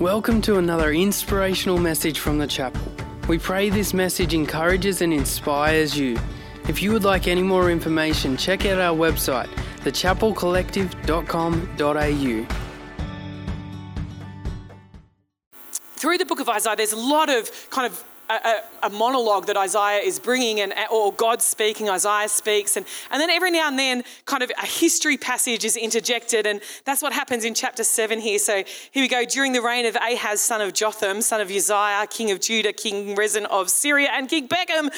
Welcome to another inspirational message from the chapel. We pray this message encourages and inspires you. If you would like any more information, check out our website, thechapelcollective.com.au. through the book of Isaiah, there's a lot of kind of a, a, monologue that Isaiah is bringing, and or God speaking, Isaiah speaks, and, and then every now and then, kind of a history passage is interjected, and that's what happens in chapter 7 here. So here we go. During the reign of Ahaz, son of Jotham, son of Uzziah, king of Judah, king Rezin of Syria, and King Pekah,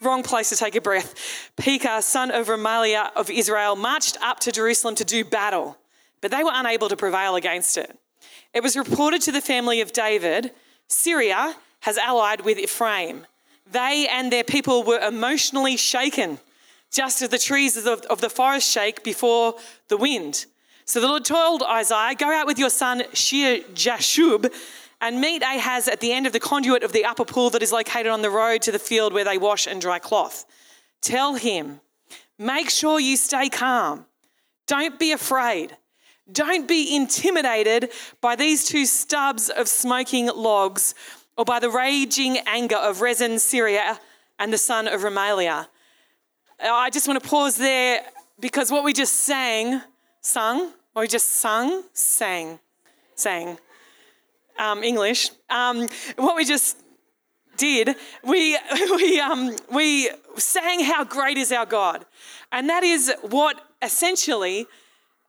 wrong place to take a breath, Pekah, son of Remaliah of Israel, marched up to Jerusalem to do battle, but they were unable to prevail against it. It was reported to the family of David Syria has allied with Ephraim. They and their people were emotionally shaken, just as the trees of, of the forest shake before the wind. So the Lord told Isaiah, Go out with your son Shear Jashub and meet Ahaz at the end of the conduit of the upper pool that is located on the road to the field where they wash and dry cloth. Tell him, make sure you stay calm. Don't be afraid. Don't be intimidated by these two stubs of smoking logs or by the raging anger of Rezin, Syria, and the son of Remaliah. I just want to pause there because what we just sang, sung, or we just sung, sang, sang, um, English, um, what we just did, we, we, um, we sang how great is our God. And that is what essentially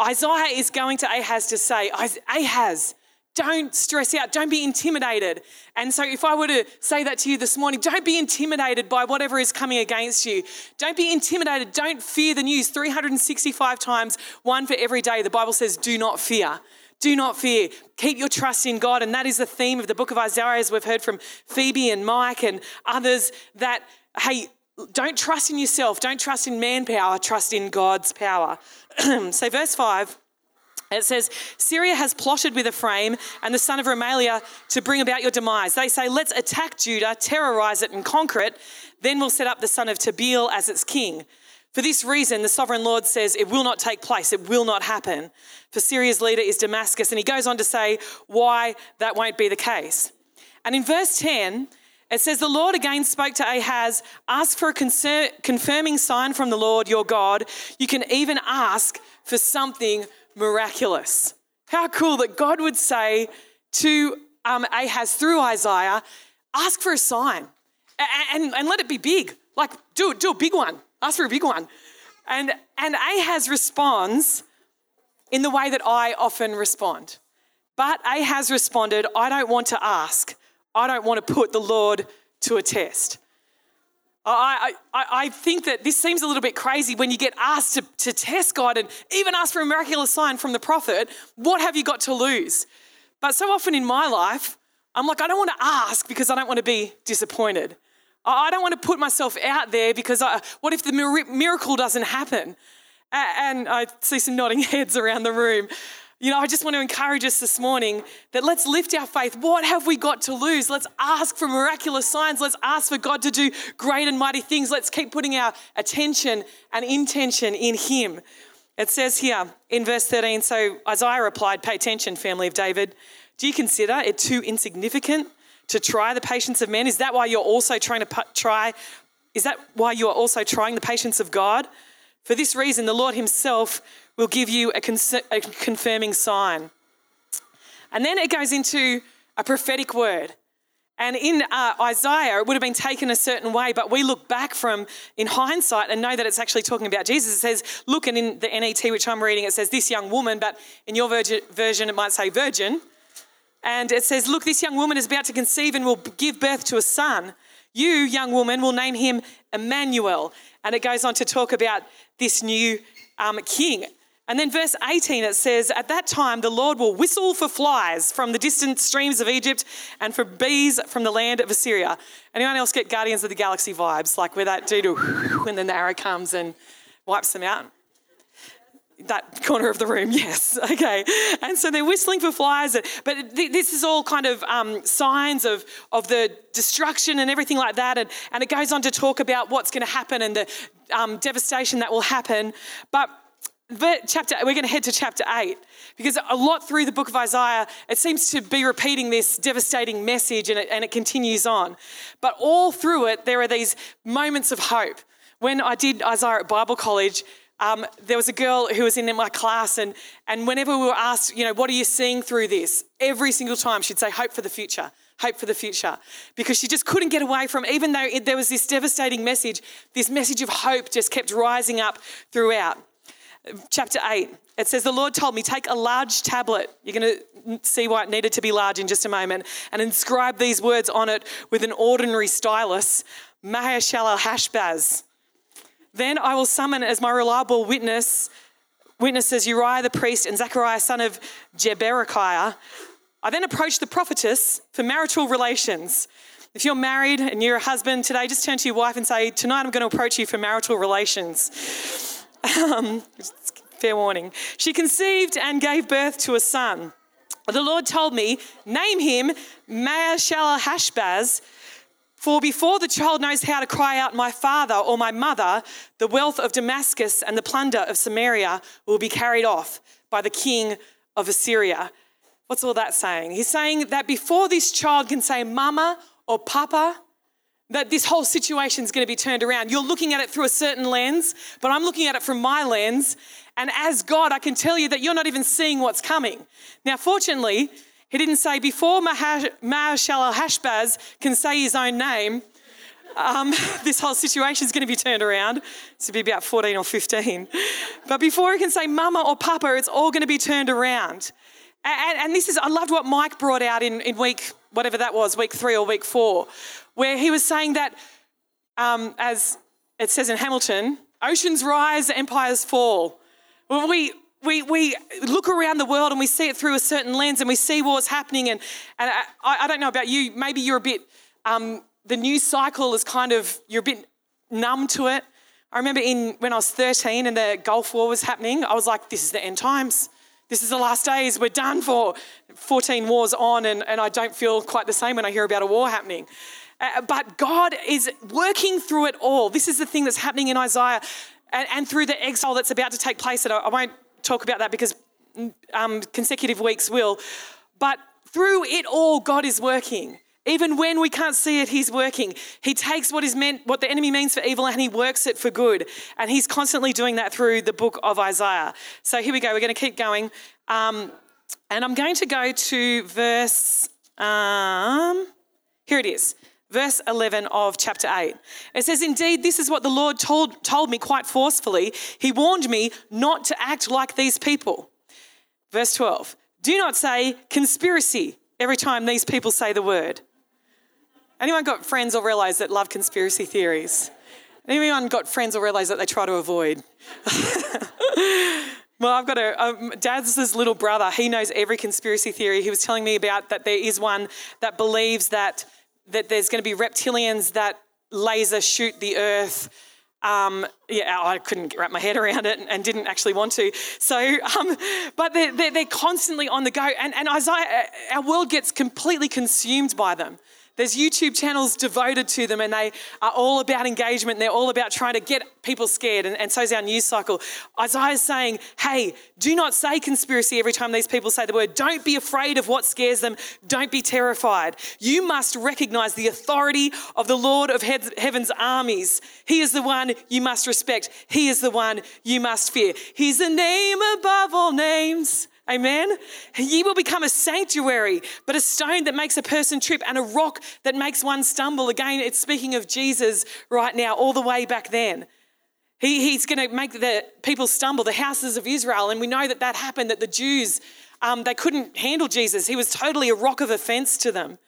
Isaiah is going to Ahaz to say, Ahaz, don't stress out. Don't be intimidated. And so, if I were to say that to you this morning, don't be intimidated by whatever is coming against you. Don't be intimidated. Don't fear the news. 365 times, one for every day, the Bible says, do not fear. Do not fear. Keep your trust in God. And that is the theme of the book of Isaiah, as we've heard from Phoebe and Mike and others, that, hey, don't trust in yourself. Don't trust in manpower. Trust in God's power. so, verse 5 it says, Syria has plotted with Ephraim and the son of Remaliah to bring about your demise. They say, Let's attack Judah, terrorize it, and conquer it. Then we'll set up the son of Tabeel as its king. For this reason, the sovereign Lord says, It will not take place, it will not happen. For Syria's leader is Damascus. And he goes on to say why that won't be the case. And in verse 10, it says, The Lord again spoke to Ahaz, Ask for a confirming sign from the Lord your God. You can even ask for something miraculous. How cool that God would say to um, Ahaz through Isaiah, ask for a sign and, and, and let it be big. Like, do, do a big one. Ask for a big one. And, and Ahaz responds in the way that I often respond. But Ahaz responded, I don't want to ask. I don't want to put the Lord to a test. I, I, I think that this seems a little bit crazy when you get asked to, to test God and even ask for a miraculous sign from the prophet. What have you got to lose? But so often in my life, I'm like, I don't want to ask because I don't want to be disappointed. I don't want to put myself out there because I, what if the miracle doesn't happen? And I see some nodding heads around the room. You know, I just want to encourage us this morning that let's lift our faith. What have we got to lose? Let's ask for miraculous signs. Let's ask for God to do great and mighty things. Let's keep putting our attention and intention in Him. It says here in verse 13 so Isaiah replied, Pay attention, family of David. Do you consider it too insignificant to try the patience of men? Is that why you're also trying to try? Is that why you are also trying the patience of God? For this reason, the Lord Himself will give you a, a confirming sign. And then it goes into a prophetic word. And in uh, Isaiah, it would have been taken a certain way, but we look back from in hindsight and know that it's actually talking about Jesus. It says, look, and in the NET, which I'm reading, it says this young woman, but in your version, it might say virgin. And it says, look, this young woman is about to conceive and will give birth to a son. You, young woman, will name him Emmanuel. And it goes on to talk about this new um, king. And then verse 18 it says, At that time the Lord will whistle for flies from the distant streams of Egypt and for bees from the land of Assyria. Anyone else get Guardians of the Galaxy vibes? Like where that dude when the arrow comes and wipes them out? That corner of the room, yes. Okay. And so they're whistling for flies. But this is all kind of um, signs of, of the destruction and everything like that. And, and it goes on to talk about what's going to happen and the um, devastation that will happen. But but chapter, we're going to head to chapter 8 because a lot through the book of Isaiah, it seems to be repeating this devastating message and it, and it continues on. But all through it, there are these moments of hope. When I did Isaiah at Bible College, um, there was a girl who was in my class, and, and whenever we were asked, you know, what are you seeing through this? Every single time she'd say, hope for the future, hope for the future. Because she just couldn't get away from, even though it, there was this devastating message, this message of hope just kept rising up throughout chapter 8, it says, The Lord told me, take a large tablet. You're going to see why it needed to be large in just a moment, and inscribe these words on it with an ordinary stylus Maher-shalal Hashbaz. Then I will summon as my reliable witness witnesses Uriah the priest and Zechariah son of Jeberechiah. I then approached the prophetess for marital relations. If you're married and you're a husband today, just turn to your wife and say, Tonight I'm going to approach you for marital relations. Um, fair warning. She conceived and gave birth to a son. The Lord told me, name him Maher-shalal Hashbaz, for before the child knows how to cry out, my father or my mother, the wealth of Damascus and the plunder of Samaria will be carried off by the king of Assyria. What's all that saying? He's saying that before this child can say mama or papa, that this whole situation is going to be turned around. You're looking at it through a certain lens, but I'm looking at it from my lens. And as God, I can tell you that you're not even seeing what's coming. Now, fortunately, he didn't say before Maher-shalal Hashbaz can say his own name, um, this whole situation is going to be turned around. To be about 14 or 15. But before he can say mama or papa, it's all going to be turned around. And, and this is, I loved what Mike brought out in, in week, whatever that was, week three or week four, where he was saying that, um, as it says in Hamilton, oceans rise, empires fall. We, we, we look around the world and we see it through a certain lens and we see what's happening. And, and I, I don't know about you, maybe you're a bit, um, the news cycle is kind of, you're a bit numb to it. I remember in when I was 13 and the Gulf War was happening, I was like, this is the end times. This is the last days. We're done for 14 wars on, and, and I don't feel quite the same when I hear about a war happening. Uh, but God is working through it all. This is the thing that's happening in Isaiah and, and through the exile that's about to take place. And I, I won't talk about that because um, consecutive weeks will. But through it all, God is working. Even when we can't see it, He's working. He takes what is meant, what the enemy means for evil, and He works it for good. And He's constantly doing that through the book of Isaiah. So here we go. We're going to keep going. Um, and I'm going to go to verse, um, here it is verse 11 of chapter 8. It says, Indeed, this is what the Lord told, told me quite forcefully. He warned me not to act like these people. Verse 12 Do not say conspiracy every time these people say the word. Anyone got friends or realize that love conspiracy theories? Anyone got friends or realize that they try to avoid? well, I've got a um, dad's little brother. He knows every conspiracy theory. He was telling me about that there is one that believes that that there's going to be reptilians that laser shoot the earth. Um, yeah, I couldn't wrap my head around it and didn't actually want to. So, um, but they're, they're, they're, constantly on the go. And, and Isaiah, our world gets completely consumed by them. There's YouTube channels devoted to them, and they are all about engagement. And They're all about trying to get people scared, and, and so is our news cycle. Isaiah's saying, Hey, do not say conspiracy every time these people say the word. Don't be afraid of what scares them. Don't be terrified. You must recognize the authority of the Lord of heaven's armies. He is the one you must respect, He is the one you must fear. He's the name above all names. Amen. Ye will become a sanctuary, but a stone that makes a person trip and a rock that makes one stumble. Again, it's speaking of Jesus right now, all the way back then. He, he's going to make the people stumble, the houses of Israel. And we know that that happened, that the Jews, um, they couldn't handle Jesus. He was totally a rock of offense to them.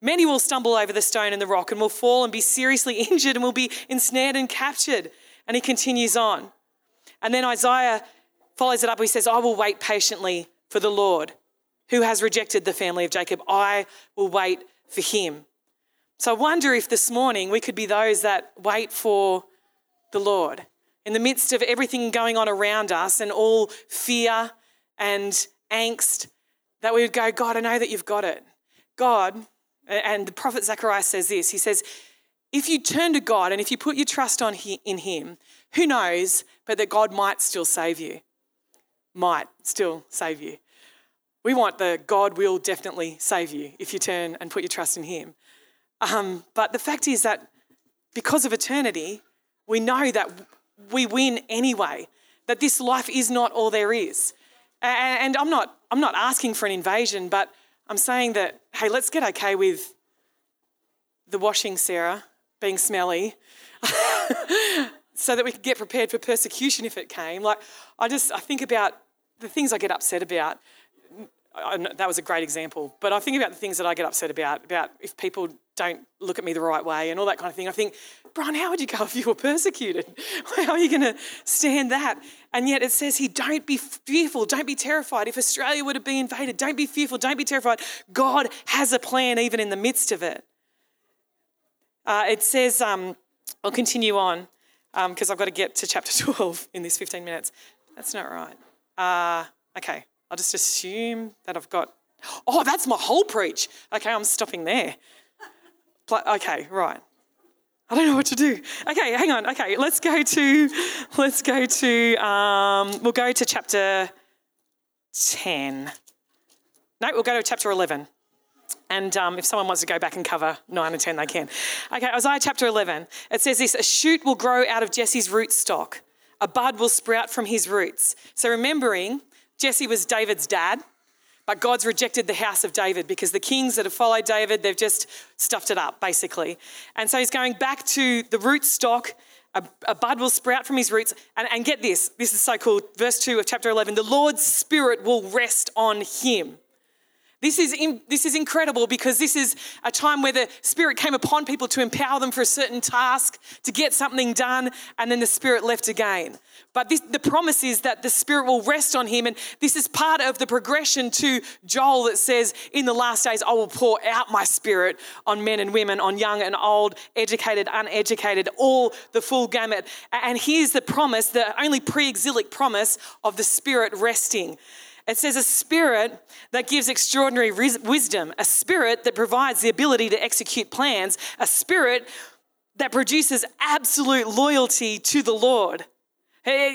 Many will stumble over the stone and the rock and will fall and be seriously injured and will be ensnared and captured. And he continues on. And then Isaiah follows it up. He says, I will wait patiently for the Lord who has rejected the family of Jacob. I will wait for him. So I wonder if this morning we could be those that wait for the Lord in the midst of everything going on around us and all fear and angst, that we would go, God, I know that you've got it. God, and the prophet Zechariah says this He says, if you turn to God and if you put your trust on in Him, who knows, but that God might still save you. Might still save you. We want the God will definitely save you if you turn and put your trust in Him. Um, but the fact is that because of eternity, we know that we win anyway, that this life is not all there is. And I'm not, I'm not asking for an invasion, but I'm saying that, hey, let's get okay with the washing, Sarah, being smelly, so that we could get prepared for persecution if it came. Like, I just, I think about the things I get upset about. that was a great example, but I think about the things that I get upset about, about if people don't look at me the right way and all that kind of thing. I think, Bron, how would you go if you were persecuted? How are you going to stand that? And yet it says here, don't be fearful, don't be terrified. If Australia were to be invaded, don't be fearful, don't be terrified. God has a plan even in the midst of it. Uh, it says, um, I'll continue on because um, I've got to get to chapter 12 in this 15 minutes. That's not right. Uh, okay, I'll just assume that I've got. Oh, that's my whole preach. Okay, I'm stopping there. Okay, right. I don't know what to do. Okay, hang on. Okay, let's go to, let's go to, um, we'll go to chapter 10. No, we'll go to chapter 11. And um, if someone wants to go back and cover 9 and 10, they can. Okay, Isaiah chapter 11. It says this A shoot will grow out of Jesse's root stock, a bud will sprout from his roots. So remembering, Jesse was David's dad. But God's rejected the house of David because the kings that have followed David, they've just stuffed it up, basically. And so he's going back to the root stock. A, a bud will sprout from his roots. And, and get this this is so cool. Verse 2 of chapter 11 the Lord's Spirit will rest on him. This is, in, this is incredible because this is a time where the Spirit came upon people to empower them for a certain task, to get something done, and then the Spirit left again. But this, the promise is that the Spirit will rest on him. And this is part of the progression to Joel that says, In the last days, I will pour out my Spirit on men and women, on young and old, educated, uneducated, all the full gamut. And here's the promise, the only pre exilic promise of the Spirit resting. It says a spirit that gives extraordinary wisdom, a spirit that provides the ability to execute plans, a spirit that produces absolute loyalty to the Lord.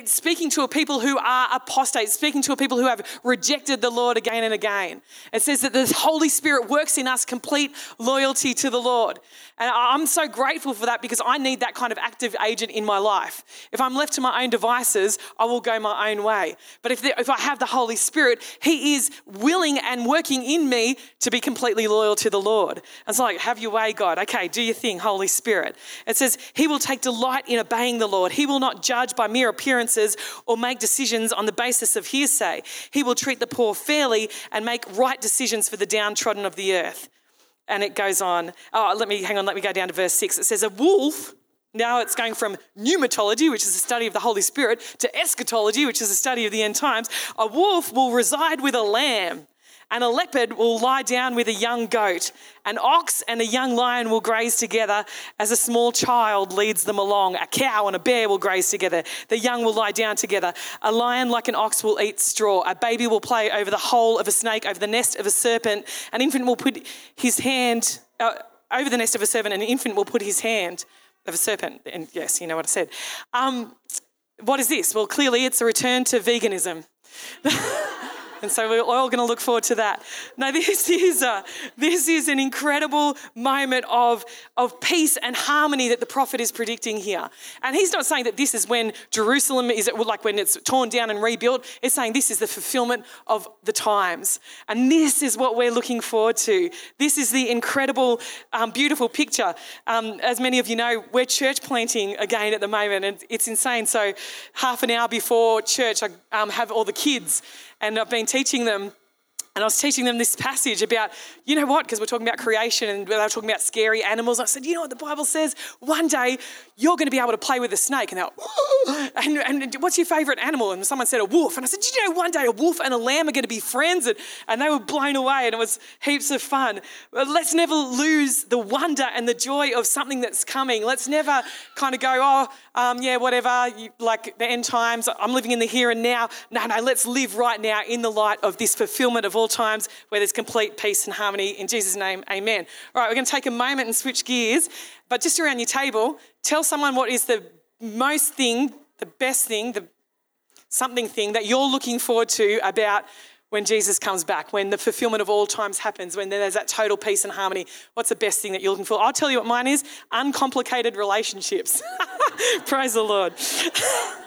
Speaking to a people who are apostates, speaking to a people who have rejected the Lord again and again. It says that the Holy Spirit works in us complete loyalty to the Lord. And I'm so grateful for that because I need that kind of active agent in my life. If I'm left to my own devices, I will go my own way. But if, if I have the Holy Spirit, He is willing and working in me to be completely loyal to the Lord. It's like, have your way, God. Okay, do your thing, Holy Spirit. It says, He will take delight in obeying the Lord. He will not judge by mere appearances or make decisions on the basis of hearsay. He will treat the poor fairly and make right decisions for the downtrodden of the earth. And it goes on. Oh, let me hang on, let me go down to verse six. It says, A wolf, now it's going from pneumatology, which is a study of the Holy Spirit, to eschatology, which is a study of the end times. A wolf will reside with a lamb and a leopard will lie down with a young goat. An ox and a young lion will graze together as a small child leads them along. A cow and a bear will graze together. The young will lie down together. A lion, like an ox, will eat straw. A baby will play over the hole of a snake, over the nest of a serpent. An infant will put his hand uh, over the nest of a serpent. An infant will put his hand of a serpent. And yes, you know what I said. Um, what is this? Well, clearly it's a return to veganism. And so we're all going to look forward to that. Now, this is, a, this is an incredible moment of, of peace and harmony that the prophet is predicting here. And he's not saying that this is when Jerusalem is like when it's torn down and rebuilt. It's saying this is the fulfillment of the times. And this is what we're looking forward to. This is the incredible, um, beautiful picture. Um, as many of you know, we're church planting again at the moment, and it's insane. So, half an hour before church, I um, have all the kids and I've been teaching them and I was teaching them this passage about, you know what, because we're talking about creation and they were talking about scary animals. I said, you know what the Bible says? One day you're going to be able to play with a snake. And they're like, and, and what's your favorite animal? And someone said a wolf. And I said, did you know one day a wolf and a lamb are going to be friends? And, and they were blown away and it was heaps of fun. But let's never lose the wonder and the joy of something that's coming. Let's never kind of go, oh, um, yeah, whatever, you, like the end times, I'm living in the here and now. No, no, let's live right now in the light of this fulfillment of all all times, where there's complete peace and harmony. In Jesus' name, amen. All right, we're going to take a moment and switch gears, but just around your table, tell someone what is the most thing, the best thing, the something thing that you're looking forward to about when Jesus comes back, when the fulfillment of all times happens, when there's that total peace and harmony. What's the best thing that you're looking for? I'll tell you what mine is uncomplicated relationships. Praise the Lord.